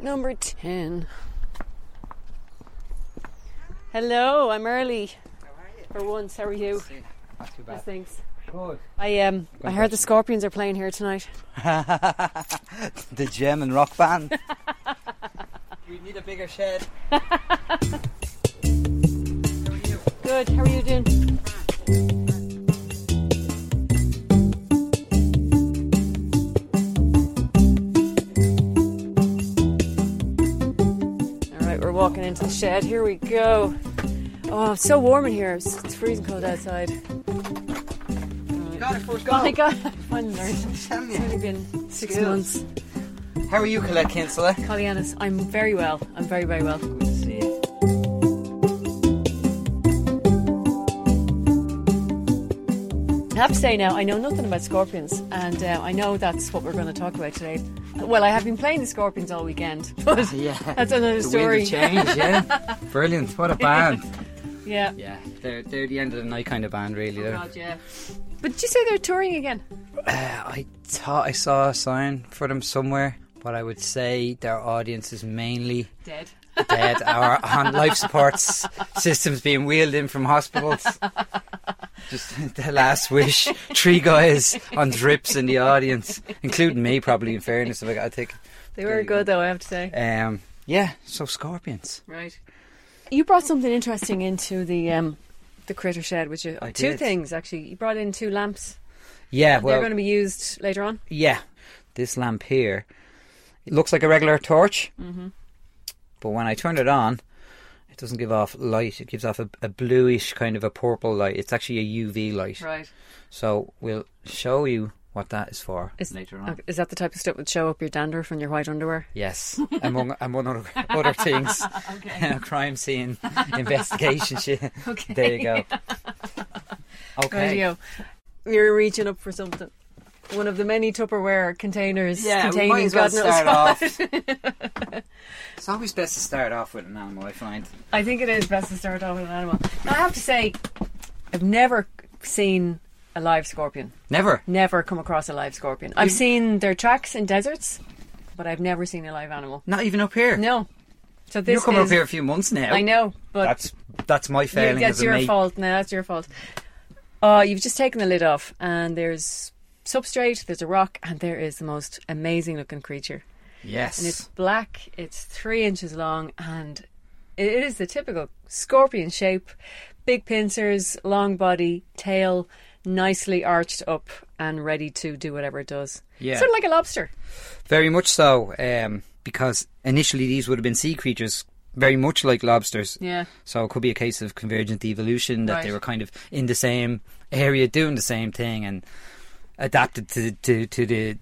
Number 10. Hello, I'm early. How are you? For once, how are you? Not too Yes, bad. thanks. Good. I um I heard the Scorpions are playing here tonight. the German rock band. we need a bigger shed. Good. How are you doing? Into the shed. Here we go. Oh, it's so warm in here. It's, it's freezing cold outside. Got it first Oh my god, learning. It's only been six Skills. months. How are you, Colette Kinsella? Pollyannas, I'm very well. I'm very, very well. Have to say now, I know nothing about scorpions, and uh, I know that's what we're going to talk about today. Well, I have been playing the scorpions all weekend, but Yeah. that's another the story. Change, yeah. Brilliant. What a band. Yeah. Yeah, they're they're the end of the night kind of band, really. They're- God, yeah. But did you say they're touring again? Uh, I thought I saw a sign for them somewhere, but I would say their audience is mainly Dead. Dead or on life supports systems being wheeled in from hospitals. Just the last wish. Three guys on drips in the audience, including me, probably. In fairness, if I got to take. They were good, though, I have to say. Um, yeah. So scorpions. Right. You brought something interesting into the um, the critter shed, which you I two did. things actually. You brought in two lamps. Yeah. They're going to be used later on. Yeah. This lamp here, it looks like a regular torch, mm-hmm. But when I turn it on, it doesn't give off light. It gives off a, a bluish kind of a purple light. It's actually a UV light. Right. So we'll show you what that is for Is, later on. okay, is that the type of stuff that would show up your dandruff and your white underwear? Yes, among among other, other things, crime scene investigation shit. Okay. There you go. Okay. Radio. You're reaching up for something. One of the many Tupperware containers Yeah, we containing might as well knows start what. off. It's always best to start off with an animal. I find. I think it is best to start off with an animal. Now, I have to say, I've never seen a live scorpion. Never. Never come across a live scorpion. I've seen their tracks in deserts, but I've never seen a live animal. Not even up here. No. So this You're coming is, up here a few months now. I know, but That's that's my you- failing that's as a your fault. No, that's your fault. Oh, you've just taken the lid off, and there's substrate, there's a rock, and there is the most amazing looking creature. Yes. and it's black. It's three inches long, and it is the typical scorpion shape: big pincers, long body, tail, nicely arched up, and ready to do whatever it does. Yeah. sort of like a lobster. Very much so, um, because initially these would have been sea creatures, very much like lobsters. Yeah. So it could be a case of convergent evolution that they were kind of in the same area doing the same thing and adapted to to to the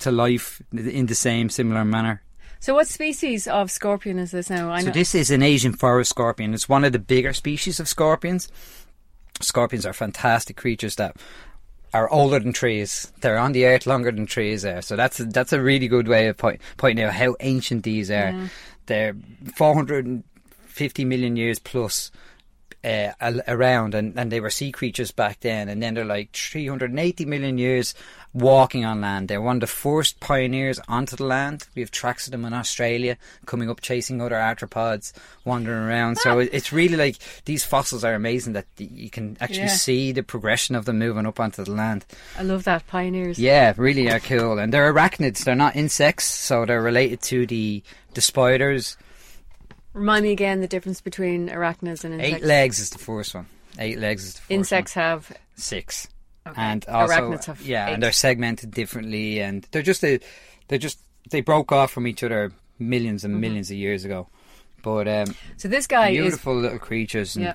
to life in the same similar manner. So, what species of scorpion is this now? I So know. this is an Asian forest scorpion. It's one of the bigger species of scorpions. Scorpions are fantastic creatures that are older than trees. They're on the earth longer than trees are. So that's a, that's a really good way of point, pointing out how ancient these are. They're 450 million years plus uh, around, and, and they were sea creatures back then. And then they're like 380 million years walking on land. They're one of the first pioneers onto the land. We have tracks of them in Australia coming up, chasing other arthropods, wandering around. So it's really like these fossils are amazing that you can actually Yeah. see the progression of them moving up onto the land. I love that pioneers. Yeah, really are cool. And they're arachnids. They're not insects, so they're related to the the spiders. Remind me again the difference between arachnids and insects. Eight legs is the first one. Eight legs is the first Insects one. have six. Okay. And also, Arachnids have yeah, eight. and they're segmented differently, and they're just a, they're just they broke off from each other millions Mm-hmm. and millions of years ago. But um, so this guy is beautiful little creatures. And, yeah.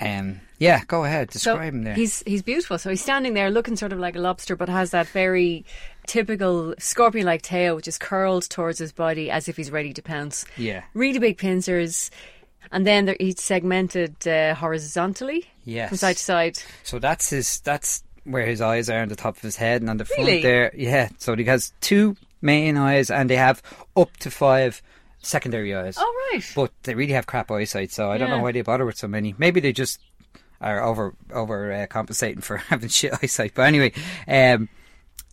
Um, yeah, go ahead. So Describe him there. he's he's beautiful. So he's standing there looking sort of like a lobster, but has that very typical scorpion-like tail, which is curled towards his body as if he's ready to pounce. Yeah. really big pincers, and then there, he's segmented uh, horizontally Yes. from side to side. So that's his. That's where his eyes are on the top of his head, and on the front Really? there, yeah. So he has two main eyes, and they have up to five secondary eyes. Oh right. But they really have crap eyesight, so I don't know why they bother with so many. Maybe they just are over over uh, compensating for having shit eyesight. But anyway, um,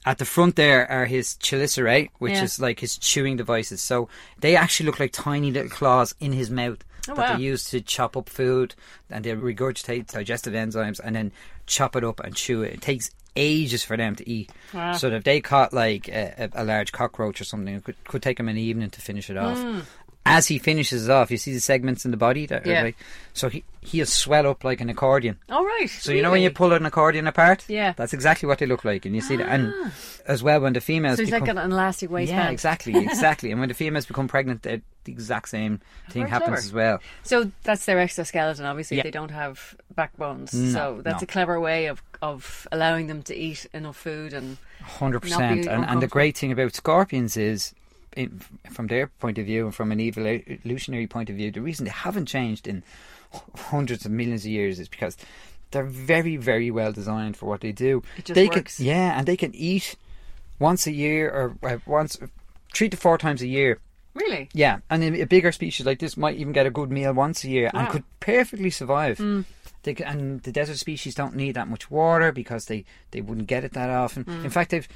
at the front there are his chelicerae, which Yeah. is like his chewing devices. So they actually look like tiny little claws in his mouth Oh, that wow. they use to chop up food, and they regurgitate digestive enzymes, and then chop it up and chew it. It takes ages for them to eat. Wow. So if they caught like a, a, large cockroach or something, it could, could take them an evening to finish it off. Hmm. As he finishes it off, you see the segments in the body. That. Yeah. like, so he he'll swell up like an accordion. All right. So you know when you pull an accordion apart? Yeah. That's exactly what they look like, and you see that. And ah. as well, when the females So he's become, like an elastic waistband. yeah, exactly, exactly. and when the females become pregnant, the exact same thing Very happens clever. as well. So that's their exoskeleton. Obviously, Yeah. they don't have backbones. No, so that's no. a clever way of, of allowing them to eat enough food and Hundred percent, And and the great thing about scorpions is, in, from their point of view and from an evolutionary point of view, the reason they haven't changed in hundreds of millions of years is because they're very, very well designed for what they do. They works. Can, yeah, and they can eat once a year or uh, once, three to four times a year. really. Yeah, and a a bigger species like this might even get a good meal once a year and could perfectly survive. Mm. They and the desert species don't need that much water because they, they wouldn't get it that often. Mm. In fact, they've,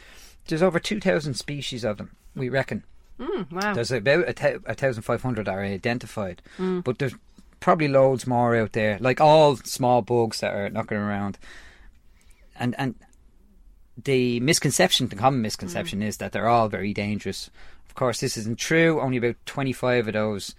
there's over 2,000 species of them, we reckon. Mm, wow. There's about a thousand five hundred are identified, Mm. but there's probably loads more out there, like all small bugs that are knocking around. And and the misconception, the common misconception, Mm. is that they're all very dangerous. Of course, this isn't true. Only about 25 of those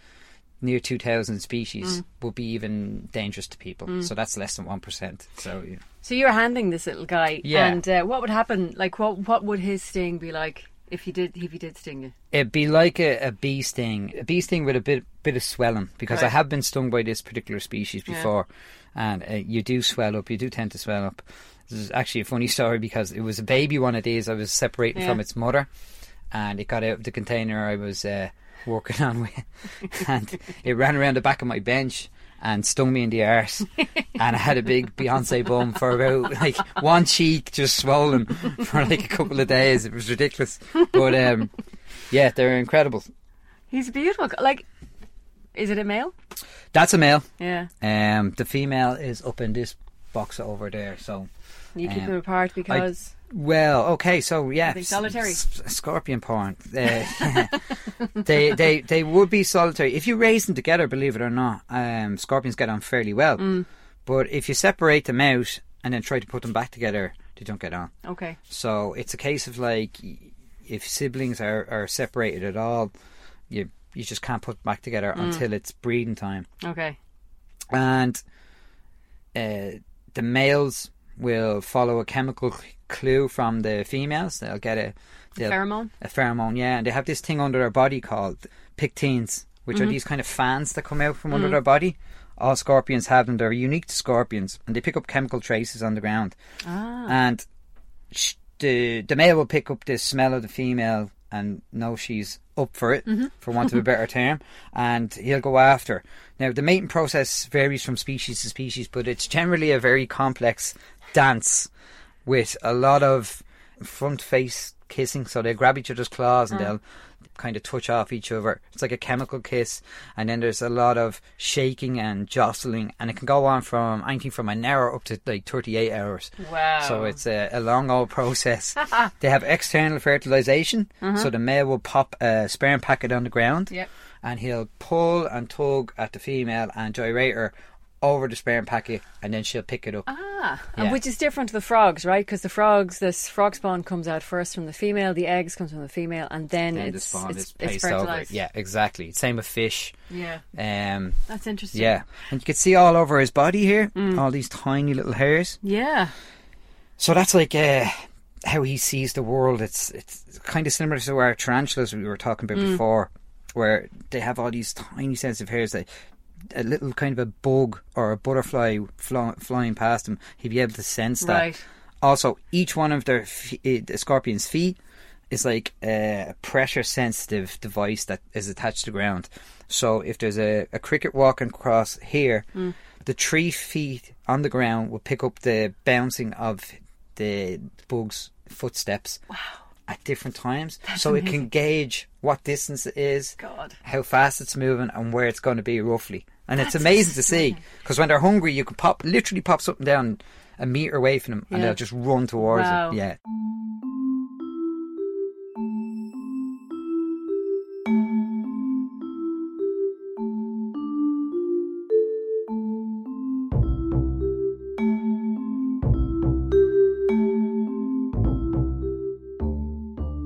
near 2,000 species Mm. would be even dangerous to people. So that's less than 1%. So, yeah. So you're handling this little guy, Yeah. and uh, what would happen? Like, what what would his sting be like if he did if he did sting you? It'd be like a, a bee sting, a bee sting with a bit bit of swelling because I have been stung by this particular species Yeah. before, and uh, you do swell up. You do tend to swell up. This is actually a funny story because it was a baby one of these. I was separating Yeah. from its mother, and it got out of the container I was uh, working on with, and it ran around the back of my bench. And stung me in the arse, and I had a big Beyonce bum for about like one cheek just swollen for like a couple of days. It was ridiculous, but um, yeah, they're incredible. He's beautiful. Like, is it a male? That's a male. Yeah. Um, the female is up in this box over there. So, You keep Um, them apart because well, okay, so yeah, solitary? s- scorpion porn. Uh, they they they would be solitary if you raise them together. Believe it or not, um, scorpions get on fairly well. Mm. But if you separate them out and then try to put them back together, they don't get on. okay. So it's a case of like, if siblings are, are separated at all, you you just can't put them back together Mm. until it's breeding time. Okay. and uh, the males will follow a chemical clue from the females. They'll get a they'll, Pheromone? a pheromone, yeah, and they have this thing under their body called pectines, which Mm-hmm. are these kind of fans that come out from under their body. All scorpions have them. They're unique to scorpions, and they pick up chemical traces on the ground. Ah. And sh- the the male will pick up the smell of the female and know she's up for it, Mm-hmm. for want of a better term, and he'll go after. Now, the mating process varies from species to species, but it's generally a very complex dance with a lot of front face kissing, so they grab each other's claws and they'll kind of touch off each other. It's like a chemical kiss, and then there's a lot of shaking and jostling, and it can go on from anything from an hour up to like 38 hours. Wow. So it's a, a long old process. they have external fertilization, so the male will pop a sperm packet on the ground, Uh-huh. Yep. and he'll pull and tug at the female and gyrate her over the sperm packet, and then she'll pick it up. Ah, Yeah. which is different to the frogs, right? Because the frogs, this frog spawn comes out first from the female, the eggs comes from the female, and then and the it's spawn it's, is it's placed over. Yeah, exactly. Same with fish. yeah, Um, that's interesting. yeah, and you can see all over his body here, Mm. all these tiny little hairs. yeah. So that's like uh, how he sees the world. It's it's kind of similar to our tarantulas we were talking about Mm. before, where they have all these tiny sense of hairs that a little kind of a bug or a butterfly fly, flying past him, he'd be able to sense that. Right. Also, each one of their uh, the scorpion's feet is like a pressure sensitive device that is attached to the ground. So if there's a, a cricket walking across here, Mm. the three feet on the ground will pick up the bouncing of the bug's footsteps at different times. so it can gauge what distance it is, God. how fast it's moving, and where it's going to be roughly. And it's amazing to see because when they're hungry, you can pop literally pop something down a meter away from them, and they'll just run towards Wow. it. Yeah.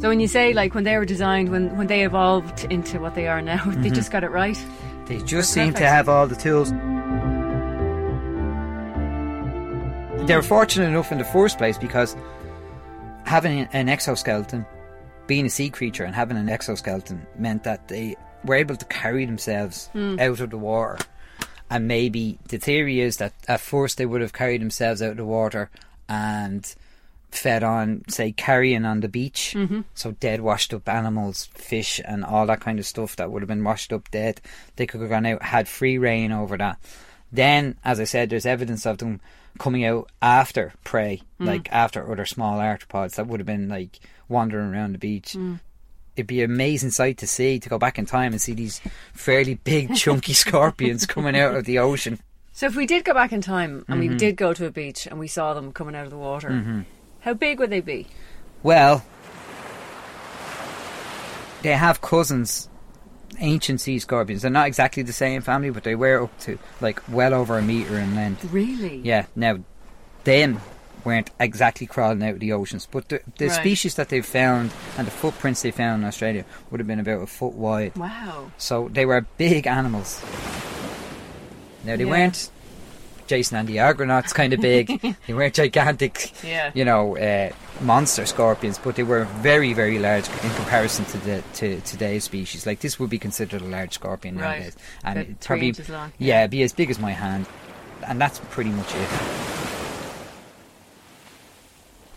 So when you say like when they were designed, when when they evolved into what they are now, Mm-hmm. they just got it right. They just seem to have all the tools. They were fortunate enough in the first place because having an exoskeleton, being a sea creature and having an exoskeleton meant that they were able to carry themselves out of the water. And maybe the theory is that at first they would have carried themselves out of the water and fed on, say, carrion on the beach. Mm-hmm. So dead, washed up animals, fish, and all that kind of stuff that would have been washed up dead. They could have gone out, had free reign over that. Then, as I said, there's evidence of them coming out after prey, like after other small arthropods that would have been like wandering around the beach. It'd be an amazing sight to see, to go back in time and see these fairly big, chunky scorpions coming out of the ocean. So if we did go back in time and Mm-hmm. we did go to a beach and we saw them coming out of the water, how big would they be? Well, they have cousins, ancient sea scorpions. They're not exactly the same family, but they were up to like well over a meter in length. Really? Yeah. Now, them weren't exactly crawling out of the oceans, but the, the Right. species that they found and the footprints they found in Australia would have been about a foot wide. Wow. So they were big animals. Now they Yeah. weren't Jason and the Argonauts kind of big. they weren't gigantic, Yeah. you know, uh, monster scorpions, but they were very, very large in comparison to the to today's species. Like this would be considered a large scorpion Right. nowadays, and About probably long, yeah, it'd be as big as my hand, and that's pretty much it.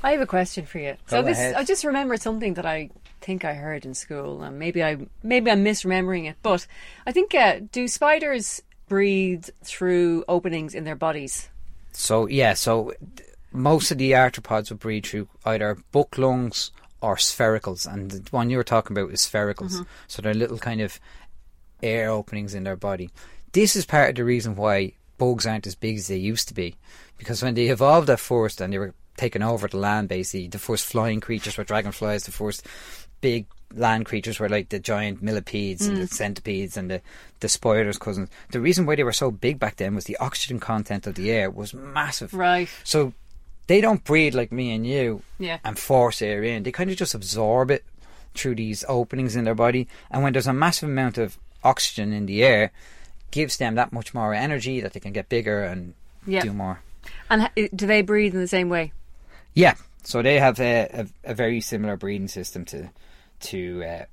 I have a question for you. so this, ahead. I just remembered something that I think I heard in school, and maybe I maybe I'm misremembering it. But I think uh, do spiders breathe through openings in their bodies? So yeah, so th- most of the arthropods would breathe through either book lungs or spiracles, and the one you were talking about is spiracles. Mm-hmm. So they're little kind of air openings in their body. This is part of the reason why bugs aren't as big as they used to be, because when they evolved at first and they were taking over the land, basically the first flying creatures were dragonflies. The first big land creatures were like the giant millipedes and the mm. centipedes and the, the spiders' cousins. The reason why they were so big back then was the oxygen content of the air was massive. Right. So they don't breathe like me and you Yeah. and force air in. They kind of just absorb it through these openings in their body. And when there's a massive amount of oxygen in the air, gives them that much more energy that they can get bigger and do more. And do they breathe in the same way? Yeah, so they have a, a, a very similar breathing system to to uh,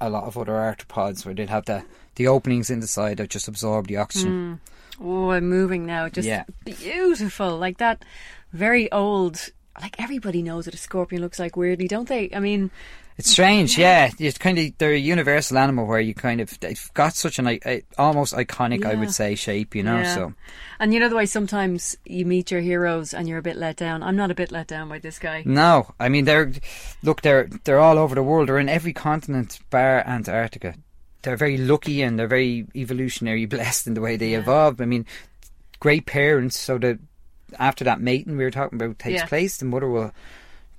a lot of other arthropods, where they'd have the the openings in the side that just absorb the oxygen. Oh, I'm moving now. Just Yeah. beautiful, like that very old like everybody knows what a scorpion looks like weirdly, don't they? I mean, It's strange, yeah. It's kind of they're a universal animal where you kind of they've got such an i- i- eh, almost iconic, I would say, shape. You know, yeah. so And you know the way sometimes you meet your heroes and you're a bit let down. I'm not a bit let down by this guy. no, I mean they're look they're they're all over the world. They're in every continent bar Antarctica. They're very lucky and they're very evolutionary blessed in the way they evolved. I mean, great parents. So that after that mating we were talking about takes Yeah. place, the mother will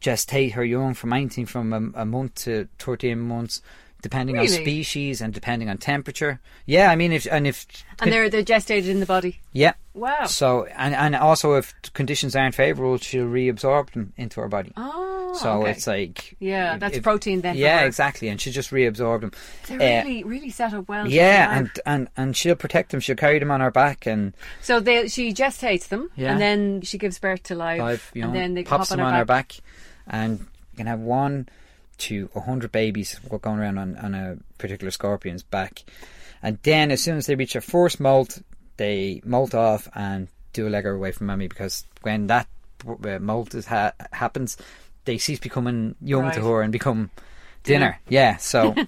gestate her young from anything from a, a month to thirteen months. Depending on species and depending on temperature, yeah. I mean, if and if And they're they're gestated in the body. yeah, Wow. So and and also if conditions aren't favourable, she'll reabsorb them into her body. Oh, so okay. it's like Yeah, that's protein then Yeah, exactly, and she just reabsorb them. They're Uh, really really set up well. yeah, and, and and she'll protect them. She'll carry them on her back and so they, she gestates them, Yeah. and then she gives birth to live, live, you know, and then they pops hop them on, on her her back, and you can have one to a hundred babies going around on, on a particular scorpion's back, and then as soon as they reach their first molt, they molt off and do a leg away from mommy because when that uh, molt is ha- happens, they cease becoming young to her and become dinner. Yeah, so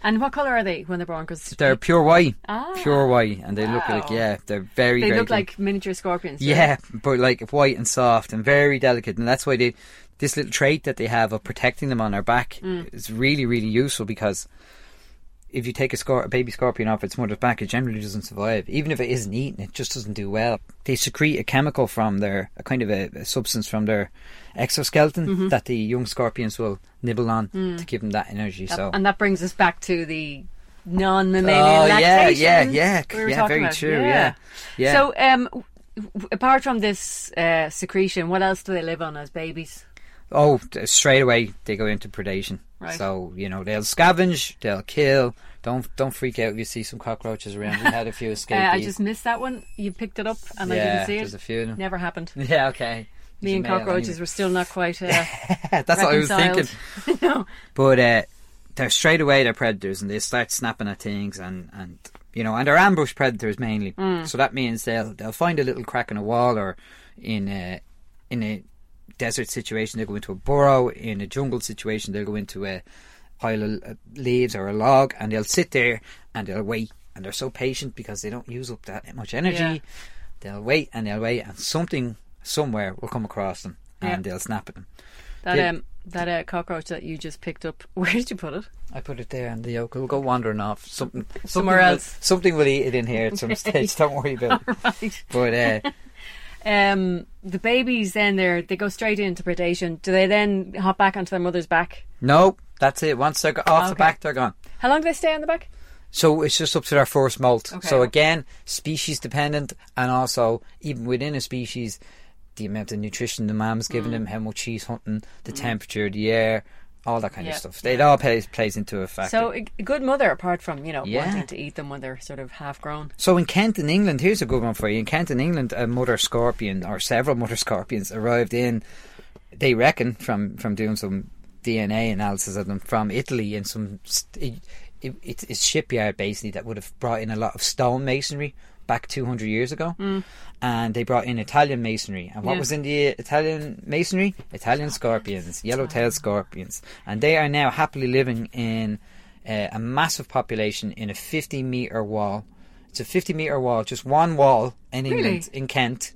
And what color are they when they're born? Because they're pure white, Ah, pure white, and they look like yeah, they're very they very look like miniature scorpions. right? Yeah, but like white and soft and very delicate, and that's why they this little trait that they have of protecting them on their back Mm. is really really useful because if you take a, scor- a baby scorpion off its mother's back, it generally doesn't survive. Even if it isn't eaten, it just doesn't do well. They secrete a chemical from their a kind of a, a substance from their exoskeleton Mm-hmm. that the young scorpions will nibble on to give them that energy. So and that brings us back to the non-mammalian Oh, yeah, lactation. yeah, yeah, we were yeah, talking very about. true, yeah, yeah. So, um, apart from this uh, secretion, what else do they live on as babies? Oh, straight away they go into predation. Right. So you know they'll scavenge, they'll kill. Don't don't freak out if you see some cockroaches around. We had a few Uh, escape. I just missed that one. You picked it up, and I didn't see it. there's a few of them. Never happened. Yeah, okay. Me and cockroaches were still not quite. Uh, That's what I was thinking. no. But uh, they're straight away they're predators, and they start snapping at things, and and you know, and they're ambush predators mainly. Mm. So that means they'll they'll find a little crack in a wall or in a in a desert situation they'll go into a burrow. In a jungle situation they'll go into a pile of uh, leaves or a log, and they'll sit there and they'll wait. And they're so patient because they don't use up that much energy. Yeah. They'll wait and they'll wait, and something somewhere will come across them, and Yeah. they'll snap at them. That Yeah. um that uh, cockroach that you just picked up. Where did you put it? I put it there, and the yolk will go wandering off. Something Somewhere something will- else. something will eat it in here at some stage. Don't worry about it. Right. But uh, Um, the babies then they they go straight into predation. Do they then hop back onto their mother's back? no, that's it. Once they're off the back, they're gone. How long do they stay on the back? So it's just up to their first molt. Okay. So again, species dependent, and also even within a species, the amount of nutrition the mom's Mm. giving them, how much she's hunting, the temperature, the air, all that kind Yeah. of stuff. It all plays plays into a factor. So a good mother, apart from you know Yeah. wanting to eat them when they're sort of half grown. So in Kent in England, here's a good one for you. In Kent in England, a mother scorpion or several mother scorpions arrived in. They reckon from from doing some DNA analysis of them from Italy in some st- it, it, it's shipyard basically that would have brought in a lot of stone masonry back 200 years ago, and they brought in Italian masonry. And what Yeah. was in the Italian masonry? Italian scorpions, yellow-tailed scorpions, and they are now happily living in uh, a massive population in a 50 meter wall. It's a 50 meter wall, just one wall in England, Really? in Kent,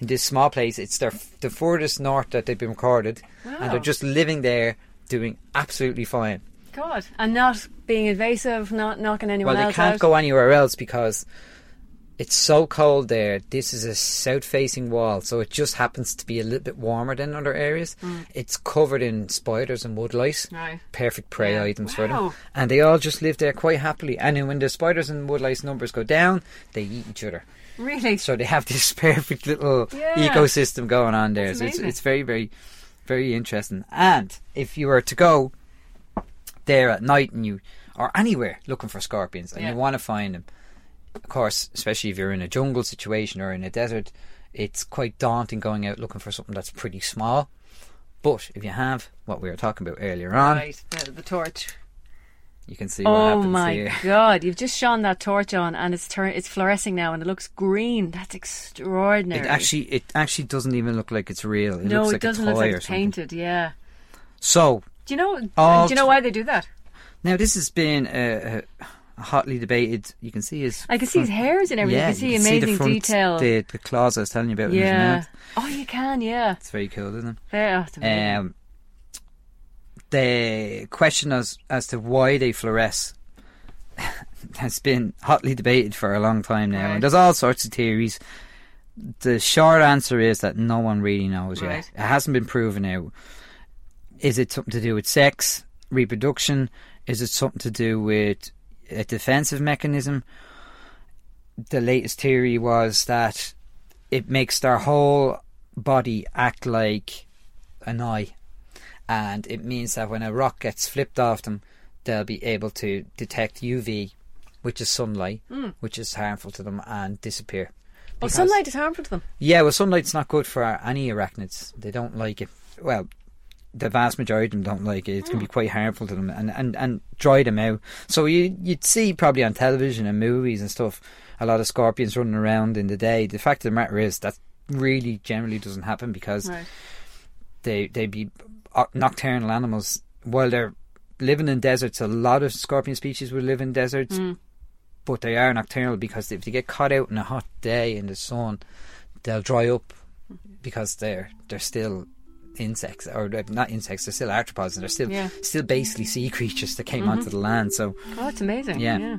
in this small place. It's their the furthest north that they've been recorded, and they're just living there, doing absolutely fine. God, and not being invasive, not knocking anyone Well, they else can't out. go anywhere else because it's so cold there. This is a south-facing wall, so it just happens to be a little bit warmer than other areas. It's covered in spiders and woodlice, Mm. Right. perfect prey Yeah. items for them, and they all just live there quite happily. And when the spiders and woodlice numbers go down, they eat each other. really. So they have this perfect little Yeah. ecosystem going on there. That's so it's, it's very, very, very interesting. And if you were to go there at night and you, or anywhere looking for scorpions and Yeah. you want to find them, of course, especially if you're in a jungle situation or in a desert, it's quite daunting going out looking for something that's pretty small. But if you have what we were talking about earlier on, right, the, the torch. You can see what Oh my god! You've just shone that torch on, and it's turn it's fluorescing now, and it looks green. That's extraordinary. It actually, it actually doesn't even look like it's real. It no, looks it like doesn't a toy look like it's painted. Yeah. So Do you know? Do you know why they do that? now this has been uh, uh, hotly debated. You can see his. I can see his front- hairs and everything. Yeah, you can see you amazing the front, detail. The, the claws I was telling you about. yeah. Oh, you can. Yeah. It's very cool, isn't it? There. Oh. Um, the question as as to why they fluoresce has been hotly debated for a long time now, Right. and there's all sorts of theories. The short answer is that no one really knows Right. yet. It hasn't been proven out. Is it something to do with sex, reproduction? Is it something to do with a defensive mechanism? The latest theory was that it makes their whole body act like an eye and it means that when a rock gets flipped off them, they'll be able to detect UV, which is sunlight, hmm. which is harmful to them, and disappear. well, sunlight is harmful to them. Yeah, well, sunlight's not good for any arachnids. They don't like it. Well, the vast majority of them don't like it. It can be hmm. quite harmful to them and, and, and dry them out. So you, you'd see probably on television and movies and stuff a lot of scorpions running around in the day. The fact of the matter is that really generally doesn't happen because Right. they they be uh, nocturnal animals while they're living in deserts. A lot of scorpion species will live in deserts, hmm. but they are nocturnal because if they get caught out in a hot day in the sun, they'll dry up mm-hmm. because they're they're still insects or not insects. They're still arthropods. And they're still Yeah. still basically sea creatures that came onto the land. So Oh, that's amazing. Yeah. yeah.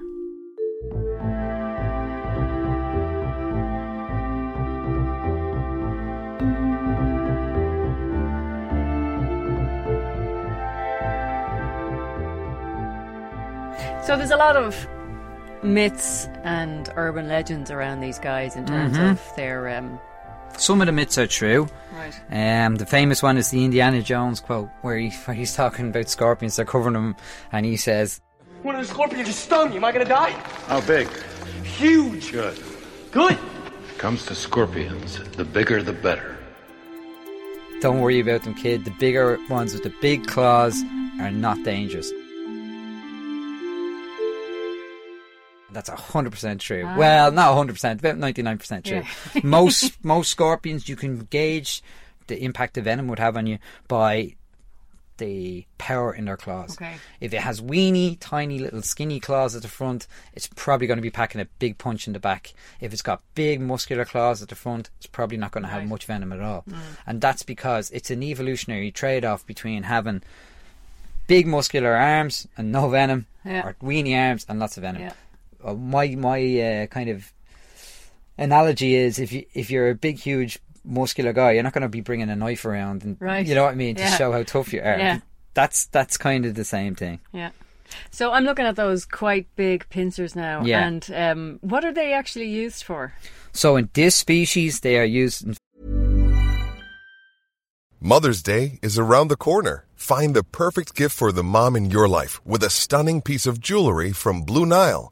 So there's a lot of myths and urban legends around these guys in terms Mm-hmm. of their um, some of the myths are true. right. Um, the famous one is the Indiana Jones quote, where, he, where he's talking about scorpions. They're covering him, and he says, One of the scorpions just stung me. Am I gonna die? How big? Huge. Good. Good. Comes to scorpions, the bigger the better. Don't worry about them, kid. The bigger ones with the big claws are not dangerous. That's hundred percent true. Well, not hundred percent, about ninety nine percent true. most most scorpions you can gauge the impact the venom would have on you by the power in their claws. Okay. If it has weeny, tiny little skinny claws at the front, it's probably going to be packing a big punch in the back. If it's got big muscular claws at the front, it's probably not going to have Right. much venom at all. Mm. And that's because it's an evolutionary trade off between having big muscular arms and no venom, Yeah. or weeny arms and lots of venom. Yeah. Uh, my my uh, kind of analogy is if you if you're a big huge muscular guy, you're not going to be bringing a knife around, and Right. you know what I mean to Yeah. show how tough you are. Yeah. That's that's kind of the same thing. Yeah. So I'm looking at those quite big pincers now. Yeah. And um, what are they actually used for? So in this species, they are used in Mother's Day is around the corner. Find the perfect gift for the mom in your life with a stunning piece of jewelry from Blue Nile.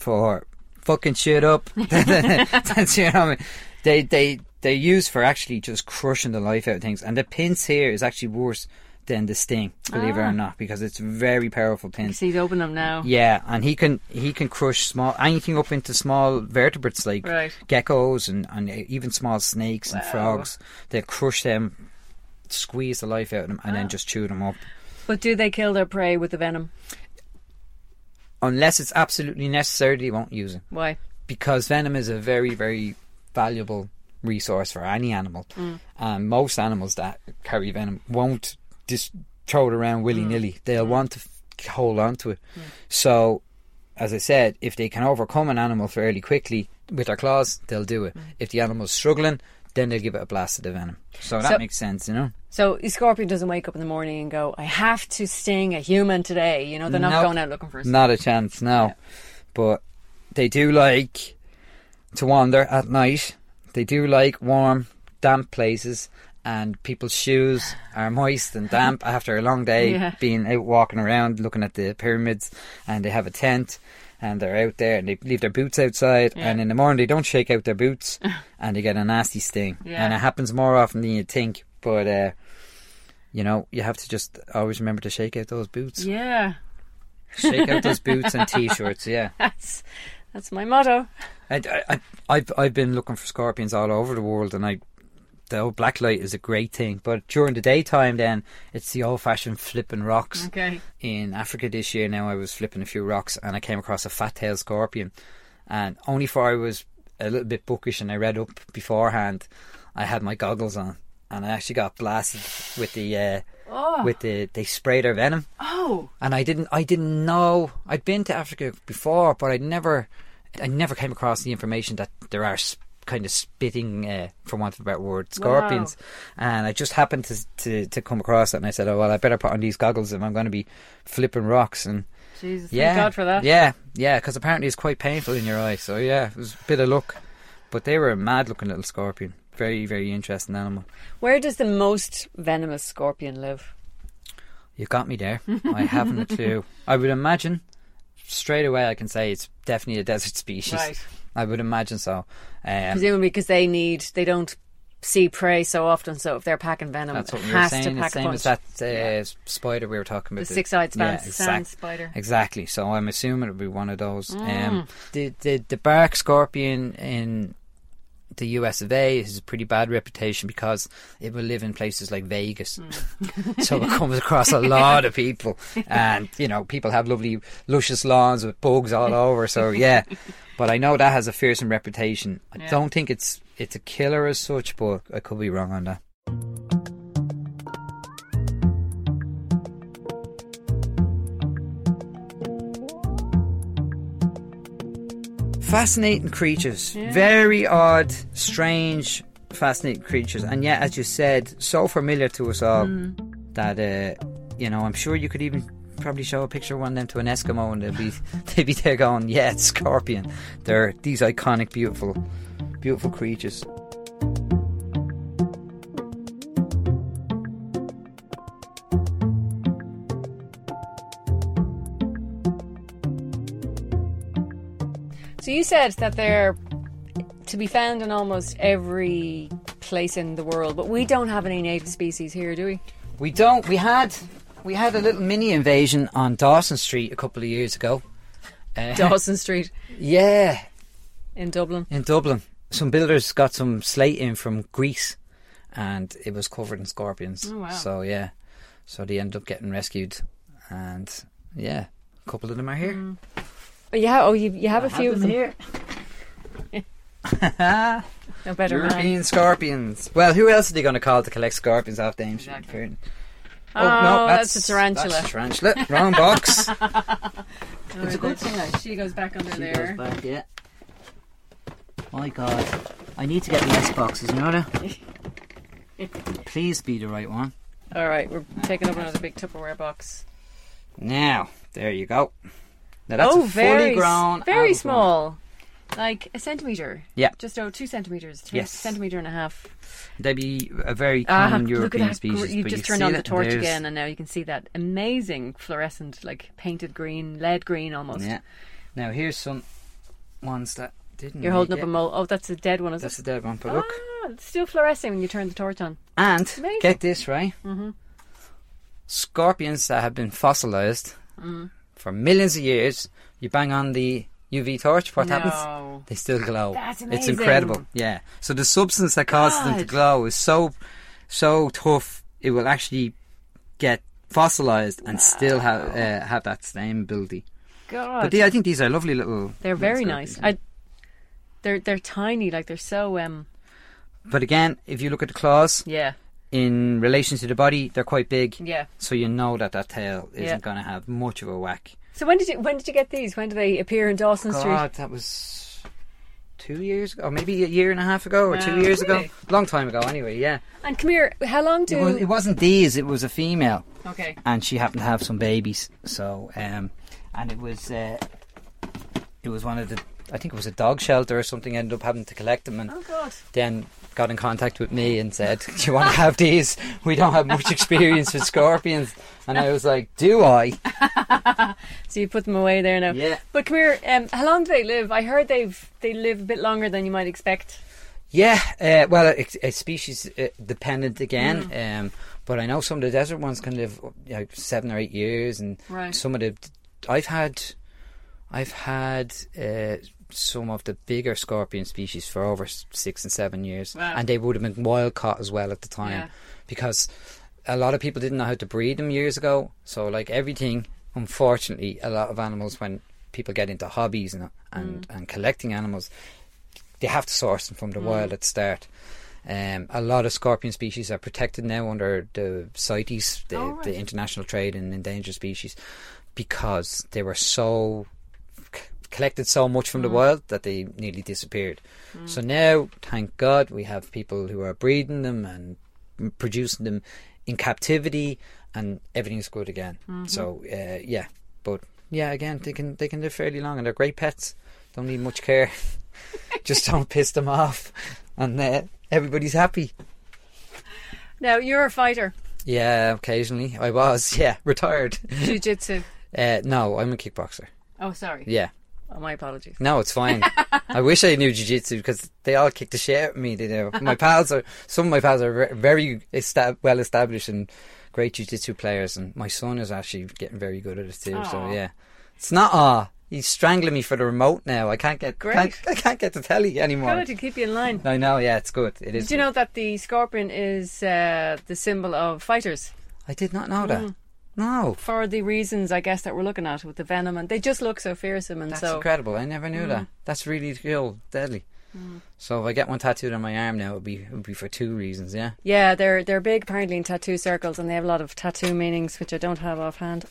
For fucking shit up. That's you know, I mean. they they they use for actually just crushing the life out of things. And the pinch here is actually worse than the sting, believe it Ah. or not, because it's very powerful pinch. So he's open them now. Yeah, and he can he can crush small anything up into small vertebrates like Right. geckos and, and even small snakes and Wow. frogs. They crush them, squeeze the life out of them, and Ah. then just chew them up. But do they kill their prey with the venom? Unless it's absolutely necessary, they won't use it Why? because venom is a very very valuable resource for any animal. Mm. And most animals that carry venom won't just throw it around willy mm. nilly. They'll mm. want to f- hold on to it. Mm. So, as I said, if they can overcome an animal fairly quickly with their claws, they'll do it. If the animal's struggling, then they'll give it a blast of the venom. So that So- makes sense, you know. So a scorpion doesn't wake up in the morning and go, "I have to sting a human today." You know, they're not Nope. going out looking for. Not a chance, no. But they do like to wander at night. They do like warm, damp places, and people's shoes are moist and damp after a long day Yeah. being out walking around looking at the pyramids. And they have a tent, and they're out there, and they leave their boots outside. Yeah. And in the morning, they don't shake out their boots, and they get a nasty sting. Yeah. And it happens more often than you think. But uh, you know, you have to just always remember to shake out those boots. Yeah, Shake out those boots and t-shirts. Yeah, that's that's my motto. I, I, I've I've been looking for scorpions all over the world, and I the old black light is a great thing. But during the daytime, then it's the old-fashioned flipping rocks. Okay. In Africa this year, now I was flipping a few rocks, and I came across a fat-tailed scorpion, and only for I was a little bit bookish and I read up beforehand, I had my goggles on, and I actually got blasted with the. Uh, Oh. With the they spray their venom Oh, and I didn't I didn't know I'd been to Africa before, but I never I never came across the information that there are kind of spitting, uh, for want of a better word, scorpions. And I just happened to, to to come across it, and I said, "Oh well, I better put on these goggles if I'm going to be flipping rocks." And Jesus, yeah, thank God for that. Yeah, yeah, because apparently it's quite painful in your eye. So yeah, it was a bit of luck. But they were a mad-looking little scorpion. Very, very interesting animal. Where does the most venomous scorpion live? You got me there. I haven't a clue. I would imagine straight away. I can say it's definitely a desert species. Right. I would imagine so. Um, Presumably because they need they don't see prey so often. So if they're packing venom, that's what it we were has saying. to The same as that uh, spider we were talking about. The six-eyed yeah, exact- sand spider. Exactly. So I'm assuming it'll be one of those. Mm. Um, the, the the bark scorpion in the US of A has a pretty bad reputation because it will live in places like Vegas. Mm. so it comes across a lot of people. And, you know, people have lovely, luscious lawns with bugs all over. So, yeah. But I know that has a fearsome reputation. I Yeah. don't think it's it's a killer as such, but I could be wrong on that. Fascinating creatures. Very odd, strange, fascinating creatures. And yet, as you said, so familiar to us all that, uh, you know, I'm sure you could even probably show a picture of one of them to an Eskimo and they'd be, they'd be there going, yeah, it's scorpion. They're these iconic, beautiful, beautiful creatures. So you said that they're to be found in almost every place in the world, but we don't have any native species here, do we? We don't. We had we had a little mini invasion on Dawson Street a couple of years ago. Uh, Dawson Street yeah, in Dublin. in Dublin. Some builders got some slate in from Greece, and it was covered in scorpions. Oh, wow. So yeah, so they ended up getting rescued, and yeah, a couple of them are here. Oh, yeah. Oh, you you have a few of them here. No better European man. scorpions. Well, who else are they going to call to collect scorpions off Dame Street? Exactly. Oh, Oh, no, that's that's, a tarantula. That's a tarantula. Wrong box. It's a good thing. that She goes back under there. back, yeah. My God, I need to get the S boxes, you know that? Please be the right one. All right, we're taking up another big Tupperware box. Now, there you go. Now that's oh, a fully very grown, very small, like a centimeter. Yeah. just over two centimeters. Three Yes. centimeter and a half. They'd be a very Ah, common look at European that! species. gr- You just turned on the torch again, and now you can see that amazing fluorescent, like painted green, lead green almost. Yeah. Now here's some ones that didn't. You're holding up a mole. Oh, that's a dead one, is That's it? a dead one. But look, Ah, it's still fluorescing when you turn the torch on. and amazing. get this right. Mm-hmm. Scorpions that have been fossilized Mm. For millions of years. You bang on the UV torch, what No. happens? They still glow. That's amazing. It's incredible. Yeah. So the substance that causes them to glow is so so tough. It will actually get fossilized and still have uh, have that same ability. God. But they, I think these are lovely little. They're very nice. I, they're they're tiny, like they're so um But again, if you look at the claws, yeah in relation to the body, they're quite big. yeah. So you know that that tail isn't Yeah. going to have much of a whack. So when did you when did you get these? When did they appear in Dawson Street? God, that was two years ago, or maybe a year and a half ago, or two Wow. years ago. Really? Long time ago, anyway. Yeah. And come here, how long do It, was, it wasn't these. It was a female, okay? and she happened to have some babies. So, um, and it was uh, it was one of the. I think it was a dog shelter or something. Ended up having to collect them, and Oh God. then got in contact with me and said, "Do you want to have these? We don't have much experience with scorpions." And I was like, "Do I?" So you put them away there now. Yeah. But come here, um, how long do they live? I heard they've they live a bit longer than you might expect. Yeah, uh, well, it's species uh, dependent again. Um, but I know some of the desert ones can live you know, seven or eight years, and Right. some of the I've had, I've had uh, some of the bigger scorpion species for over six and seven years, Wow. and they would have been wild caught as well at the time, Yeah. because a lot of people didn't know how to breed them years ago. So like everything, unfortunately, a lot of animals when people get into hobbies and and, Mm. and collecting animals, they have to source them from the Mm. wild at the start. Um, a lot of scorpion species are protected now under the CITES, the, Oh, right. the International Trade in Endangered Species, because they were so collected so much from the Mm. wild that they nearly disappeared. So now, thank God, we have people who are breeding them and producing them in captivity, and everything's good again. Mm-hmm. So uh, yeah, but yeah, again, they can they can live fairly long, and they're great pets. Don't need much care. Just don't piss them off, and uh, everybody's happy. Now you're a fighter, Yeah, occasionally I was. Yeah, retired. jiu-jitsu. uh, no, I'm a kickboxer. Oh, sorry. Yeah. Oh, my apologies. No, it's fine. I wish I knew jiu-jitsu because they all kick the shit out of me. They do. My pals are some of my pals are very esta- well established and great jiu-jitsu players, and my son is actually getting very good at it too. So yeah, it's not ah. He's strangling me for the remote now. I can't get Great. Can't, I can't get the telly anymore. Good to keep you in line. I know. Yeah, it's good. It is. Did you know that the scorpion is uh, the symbol of fighters? I did not know that. Mm. No, For the reasons, I guess, that we're looking at with the venom, and they just look so fearsome and that's so. incredible. I never knew that. That's really cool, deadly. So if I get one tattooed on my arm now, it would be it'll be for two reasons. Yeah. Yeah, they're they're big apparently in tattoo circles, and they have a lot of tattoo meanings which I don't have offhand.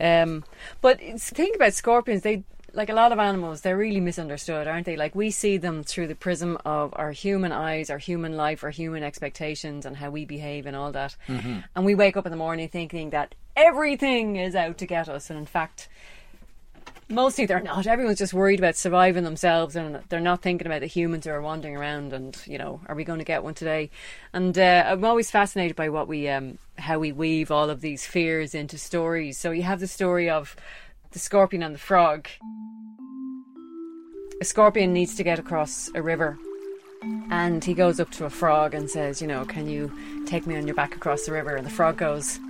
Um, but it's, think about scorpions; they like a lot of animals. They're really misunderstood, aren't they? Like we see them through the prism of our human eyes, our human life, our human expectations, and how we behave and all that. And we wake up in the morning thinking that everything is out to get us, and in fact. Mostly they're not. Everyone's just worried about surviving themselves, and they're not thinking about the humans who are wandering around. And you know, are we going to get one today? And uh, I'm always fascinated by what we, um, how we weave all of these fears into stories. So you have the story of the scorpion and the frog. A scorpion needs to get across a river, and he goes up to a frog and says, "You know, can you take me on your back across the river?" And the frog goes,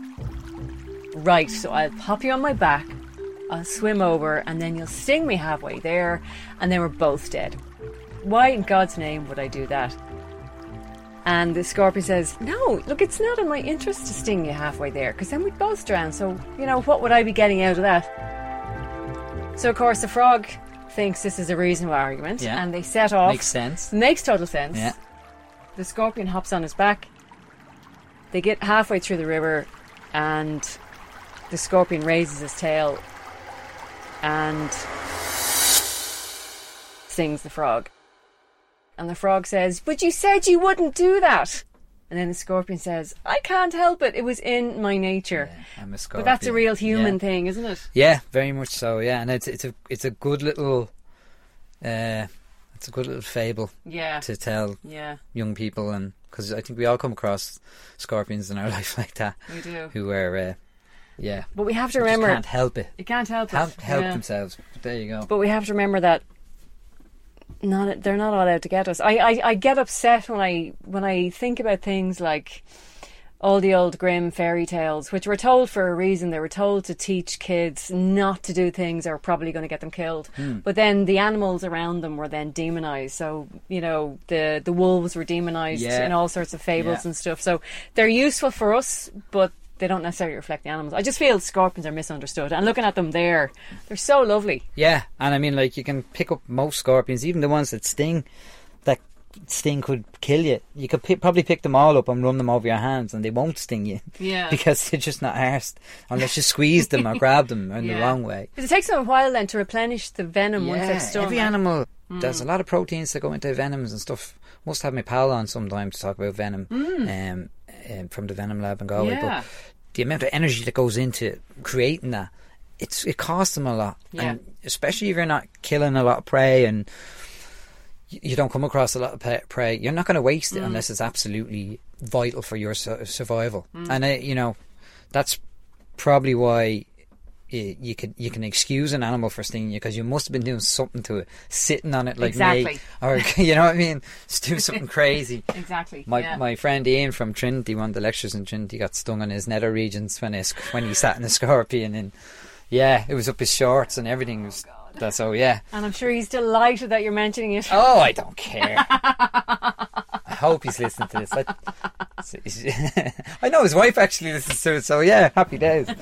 "Right. So I'll pop you on my back." I'll swim over and then you'll sting me halfway there, and then we're both dead. Why in God's name would I do that? And the scorpion says, No, look, it's not in my interest to sting you halfway there, because then we'd both drown. So, you know, what would I be getting out of that? So, of course, the frog thinks this is a reasonable argument, Yeah. and they set off. Makes sense. Makes total sense. Yeah. The scorpion hops on his back. They get halfway through the river, and the scorpion raises his tail and stings the frog. And the frog says, But you said you wouldn't do that. And then the scorpion says, I can't help it. It was in my nature. I'm a but that's a real human Yeah. thing, isn't it? Yeah, very much so. Yeah, and it's it's a it's a good little, uh, it's a good little fable Yeah. to tell Yeah. young people, and because I think we all come across scorpions in our life like that, We do. who are, uh, yeah, But we have to just remember. can't help it, You can't help it. help help yeah. themselves. But there you go. But we have to remember that not they're not allowed to get us. I, I, I get upset when I when I think about things like all the old Grimm fairy tales, which were told for a reason. They were told to teach kids not to do things that are probably going to get them killed. Hmm. But then the animals around them were then demonized. So you know the the wolves were demonized Yeah. in all sorts of fables Yeah. and stuff. So they're useful for us, but they don't necessarily reflect the animals. I just feel scorpions are misunderstood. And looking at them there, they're so lovely. Yeah, and I mean, like you can pick up most scorpions, even the ones that sting. That sting could kill you. You could pi- probably pick them all up and run them over your hands, and they won't sting you. Yeah. because they're just not arsed unless you squeeze them or grab them in the Yeah. wrong way. 'Cause it takes them a while then to replenish the venom once they've stung. every animal. Mm. There's a lot of proteins that go into venoms and stuff. Must have my pal on sometime to talk about venom Mm. um, um, from the Venom Lab in Galway. Yeah. But the amount of energy that goes into creating that, it's it costs them a lot. Yeah. And especially if you're not killing a lot of prey and you don't come across a lot of prey, you're not going to waste it Mm. unless it's absolutely vital for your survival. Mm. And uh, you know, that's probably why you, you can you can excuse an animal for stinging you because you must have been doing something to it, sitting on it like me, or you know what I mean, just do something crazy. Exactly. My yeah. my friend Ian from Trinity, one of the lectures in Trinity, got stung on his nether regions when his, when he sat in a scorpion, and yeah, it was up his shorts and everything. Oh, was, that's so yeah. And I'm sure he's delighted that you're mentioning it. Oh, I don't care. I hope he's listening to this. I, I know his wife actually listens to it, so yeah, happy days.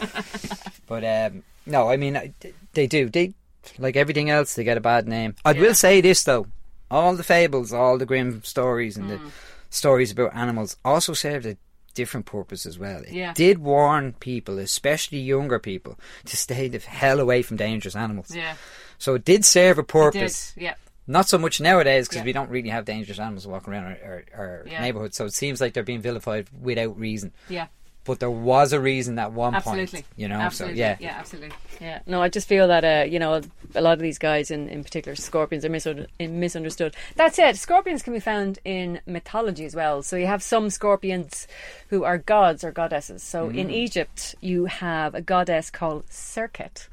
But um, no, I mean they do. They like everything else. They get a bad name. I will say this though: all the fables, all the grim stories, and the Mm. stories about animals also served a different purpose as well. It Yeah. did warn people, especially younger people, to stay the hell away from dangerous animals. Yeah. So it did serve a It did, purpose. Yeah. Not so much nowadays because Yeah. we don't really have dangerous animals walking around our, our, our Yeah. neighbourhood. So it seems like they're being vilified without reason. Yeah. But there was a reason at one Absolutely. point. You know, absolutely. so yeah. Yeah, absolutely. Yeah. No, I just feel that, uh, you know, a lot of these guys, in, in particular scorpions, are misun- misunderstood. That's it. Scorpions can be found in mythology as well. So you have some scorpions who are gods or goddesses. So in Mm. Egypt, you have a goddess called Serket.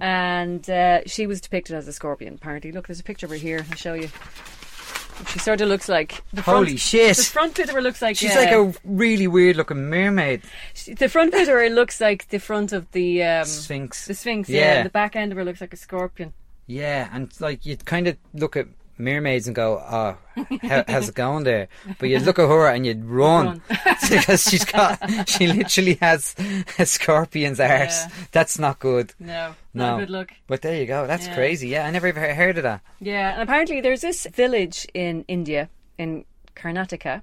And uh, she was depicted as a scorpion, apparently. Look, there's a picture over here. I'll show you. She sort of looks like the front, Holy shit. The front bit of her looks like She's uh, like a really weird looking mermaid. the front bit of her looks like the front of the um, Sphinx. The Sphinx, yeah. Yeah. The back end of her looks like a scorpion. Yeah, and like you'd kind of look at mermaids and go, "Oh, how, how's it going there?" But you'd look at her and you'd run, because she's got, she literally has a scorpion's arse. Yeah. That's not good. No, no, not good look. But there you go. That's Yeah. crazy. Yeah, I never even heard of that. Yeah, and apparently there's this village in India, in Karnataka,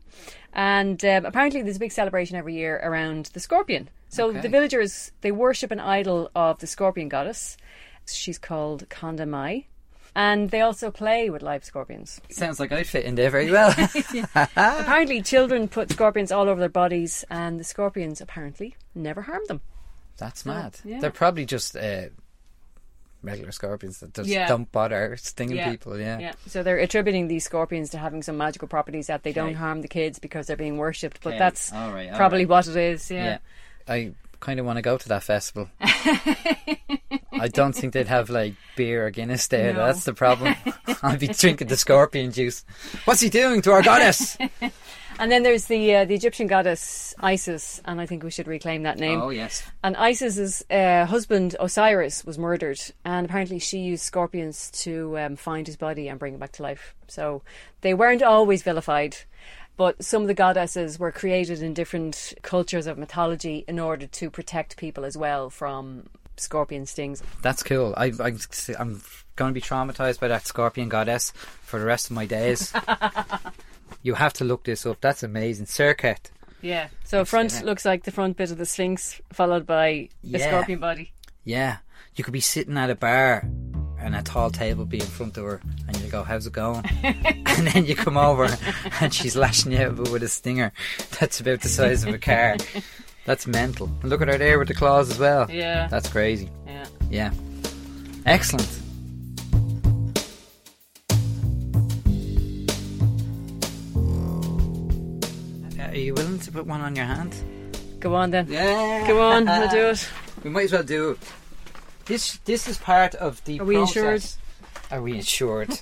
and um, apparently there's a big celebration every year around the scorpion. So Okay. the villagers they worship an idol of the scorpion goddess. She's called Kandamai. And they also play with live scorpions. Sounds like I'd fit in there very well. apparently, children put scorpions all over their bodies, and the scorpions apparently never harm them. That's mad. yeah. They're probably just uh, regular scorpions that just Yeah. don't bother stinging people. Yeah. Yeah. So they're attributing these scorpions to having some magical properties that they don't harm the kids because they're being worshipped. But Okay. that's All right, all probably right. what it is. Yeah. I kind of want to go to that festival. I don't think they'd have like beer or Guinness there. No. That's the problem. I'd be drinking the scorpion juice. What's he doing to our goddess? And then there's the uh, the Egyptian goddess Isis, and I think we should reclaim that name. Oh, yes. And Isis's uh, husband Osiris was murdered, and apparently she used scorpions to um, find his body and bring him back to life. So they weren't always vilified. But some of the goddesses were created in different cultures of mythology in order to protect people as well from scorpion stings. That's cool. I, I, I'm going to be traumatized by that scorpion goddess for the rest of my days. you have to look this up. That's amazing. Serket. Yeah. So front looks like the front bit of the Sphinx, followed by a Yeah. scorpion body. Yeah. You could be sitting at a bar and a tall table be in front of her and you go, How's it going? and then you come over and she's lashing you out with a stinger that's about the size of a car. That's mental. And look at her there with the claws as well. Yeah. That's crazy. Yeah. Yeah. Excellent. Uh, Are you willing to put one on your hand? Go on then. Yeah. Go on, we'll do it. We might as well do it. This this is part of the Are we process. insured? Are we insured?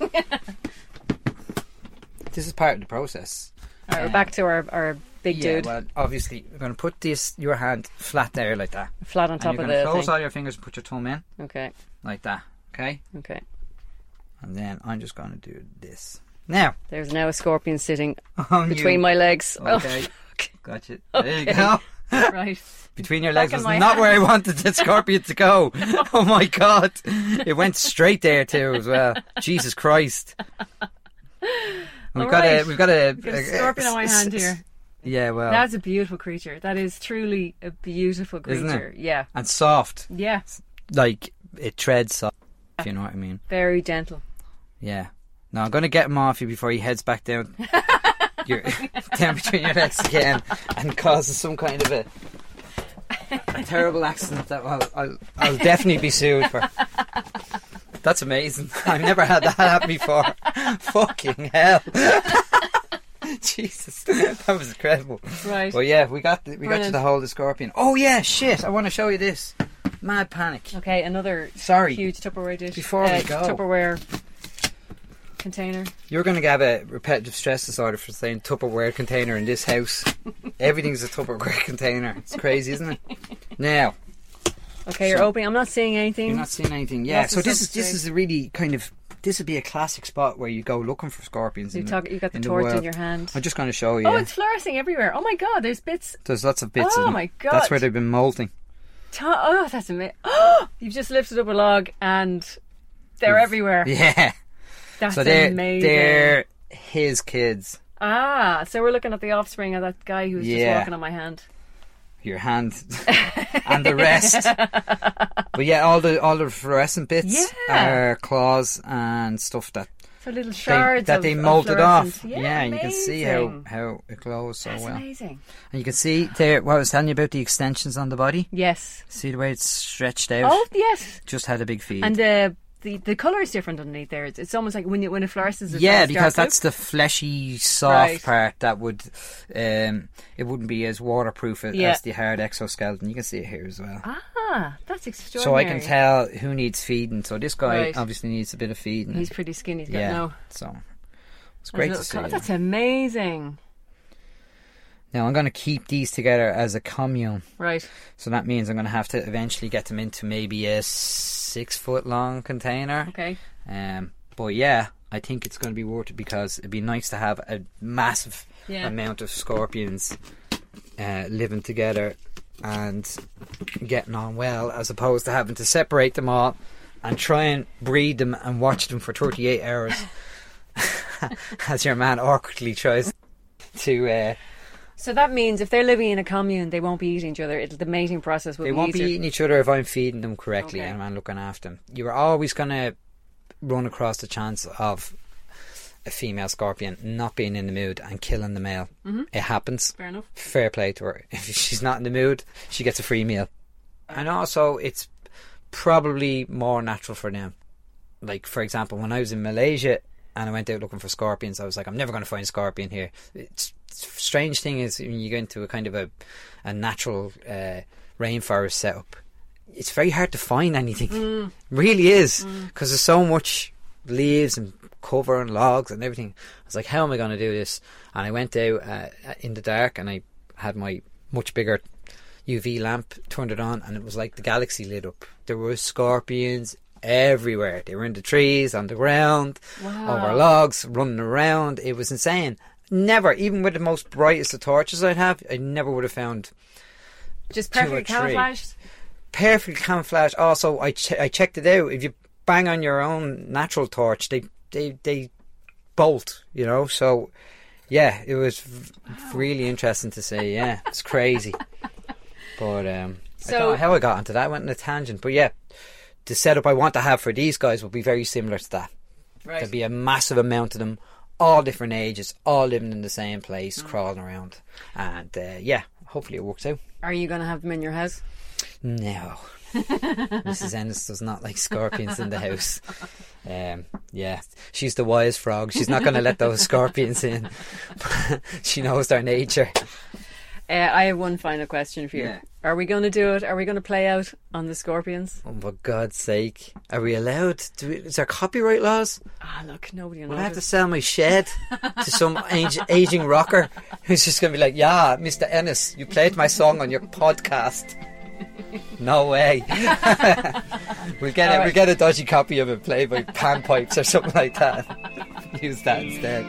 this is part of the process. All right, we're Um, back to our, our big yeah, dude. well, obviously, we're going to put this your hand flat there like that. Flat on top of the close thing. all your fingers and put your thumb in Okay, like that. Okay, okay. and then I'm just going to do this now. There's now a scorpion sitting between you. my legs. Okay, gotcha. There you go. Right. Between your legs was not hand. where I wanted the scorpion to go. Oh my god. It went straight there too as well. Jesus Christ. We've All got right. a we've got a, a scorpion on my hand here. Yeah, well That's a beautiful creature. That is truly a beautiful creature. Yeah, and soft. yeah. Like it treads soft, if you know what I mean. Very gentle. Yeah. Now I'm gonna get him off you before he heads back down your down between your legs again and causes some kind of a, a terrible accident that I'll, I'll I'll definitely be sued for. That's amazing. I've never had that happen before. Fucking hell. Jesus, that was incredible. Right. Well, yeah, we got the, we got Brilliant. to hold the scorpion. Oh yeah, shit! I want to show you this. Mad panic. Okay, another Sorry. huge Tupperware dish. Before we uh, go. Tupperware container. You're going to have a repetitive stress disorder for saying Tupperware container in this house. Everything's a Tupperware container. It's crazy, isn't it? Now, Okay, you're opening. I'm not seeing anything. you're not seeing anything. Yeah, so this is this is a really kind of this would be a classic spot where you go looking for scorpions. You talk- you got the torch in your hand. I'm just going to show oh, you. Oh, it's fluorescing everywhere. Oh my god, there's bits. There's lots of bits. Oh my God. That's where they've been molting. Ta- oh, that's amazing. Oh, you've just lifted up a log and they're everywhere. Yeah. That's so they're amazing. they're his kids. Ah, so we're looking at the offspring of that guy who was just walking on my hand. Your hand and the rest. but yeah, all the all the fluorescent bits Yeah. are claws and stuff that So little they, shards that of, they molded off. fluorescent. Yeah, you can see how, how it glows so That's well. amazing. And you can see there what I was telling you about the extensions on the body. Yes. See the way it's stretched out? Oh yes. Just had a big feed. And the the the color is different underneath there. It's, it's almost like when you when it fluoresces. It's yeah, because that's the fleshy, soft Right. part that would, um, it wouldn't be as waterproof as Yeah. the hard exoskeleton. You can see it here as well. ah, that's extraordinary. so. I can tell who needs feeding. So this guy Right. obviously needs a bit of feeding. He's pretty skinny. He's got yeah. no. So it's great to see. That's amazing. Now I'm going to keep these together as a commune. Right. So that means I'm going to have to eventually get them into maybe a six foot long container. Okay. Um, but yeah, I think it's going to be worth it because it'd be nice to have a massive Yeah. amount of scorpions uh, living together and getting on well, as opposed to having to separate them all and try and breed them and watch them for 38 hours. as your man awkwardly tries to. Uh, So that means if they're living in a commune, they won't be eating each other. It'll, the mating process will They be won't easier. be eating each other if I'm feeding them correctly Okay. and I'm looking after them. You are always going to run across the chance of a female scorpion not being in the mood and killing the male. Mhm. It happens. Fair enough. Fair play to her. If she's not in the mood, she gets a free meal. And also, it's probably more natural for them. Like, for example, when I was in Malaysia and I went out looking for scorpions, I was like, I'm never going to find a scorpion here. It's, strange thing is when you go into a kind of a, a natural uh, rainforest setup, it's very hard to find anything. Mm. Really is because there's so much leaves and cover and logs and everything. I was like, how am I going to do this? And I went out uh, in the dark and I had my much bigger UV lamp, turned it on, and it was like the galaxy lit up. There were scorpions everywhere. They were in the trees, on the ground, Wow. over logs, running around. It was insane. Never, even with the most brightest of torches I'd have, I never would have found Just perfect three. camouflaged. perfect camouflage. Also, I che- I checked it out. If you bang on your own natural torch, they they they bolt. You know, so yeah, it was v- really interesting to see. Yeah, it's crazy. but um, I So- don't know how I got onto that. I went on a tangent, but yeah, the setup I want to have for these guys will be very similar to that. Right. There'll be a massive amount of them, all different ages, all living in the same place, crawling around, and uh, yeah, hopefully it works out. Are you going to have them in your house? No. Mrs. Ennis does not like scorpions in the house. Um, yeah, she's the wise frog. She's not going to let those scorpions in. she knows their nature. Uh, I have one final question for you. Yeah. Are we going to do it? Are we going to play out on the Scorpions? Oh, for God's sake. Are we allowed? Do we, is there copyright laws? Ah, look, nobody will Will I have to sell my shed to some age, aging rocker who's just going to be like, yeah, Mr. Ennis, you played my song on your podcast. No way. we'll get All it. right. We'll get a dodgy copy of it played by panpipes or something like that. Use that instead.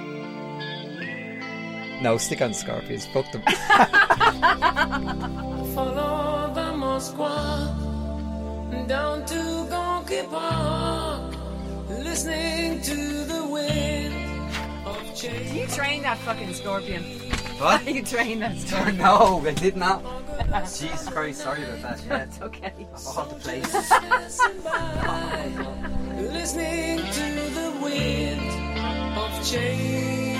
No, stick on Scorpions. Fuck them. Follow the Moskva down to Gorky Park, listening to the wind of change. You train that fucking scorpion. What? you train that scorpion. no, I did not. Jesus Christ, sorry about that. Yeah. That's okay. All the place. listening to the wind of change.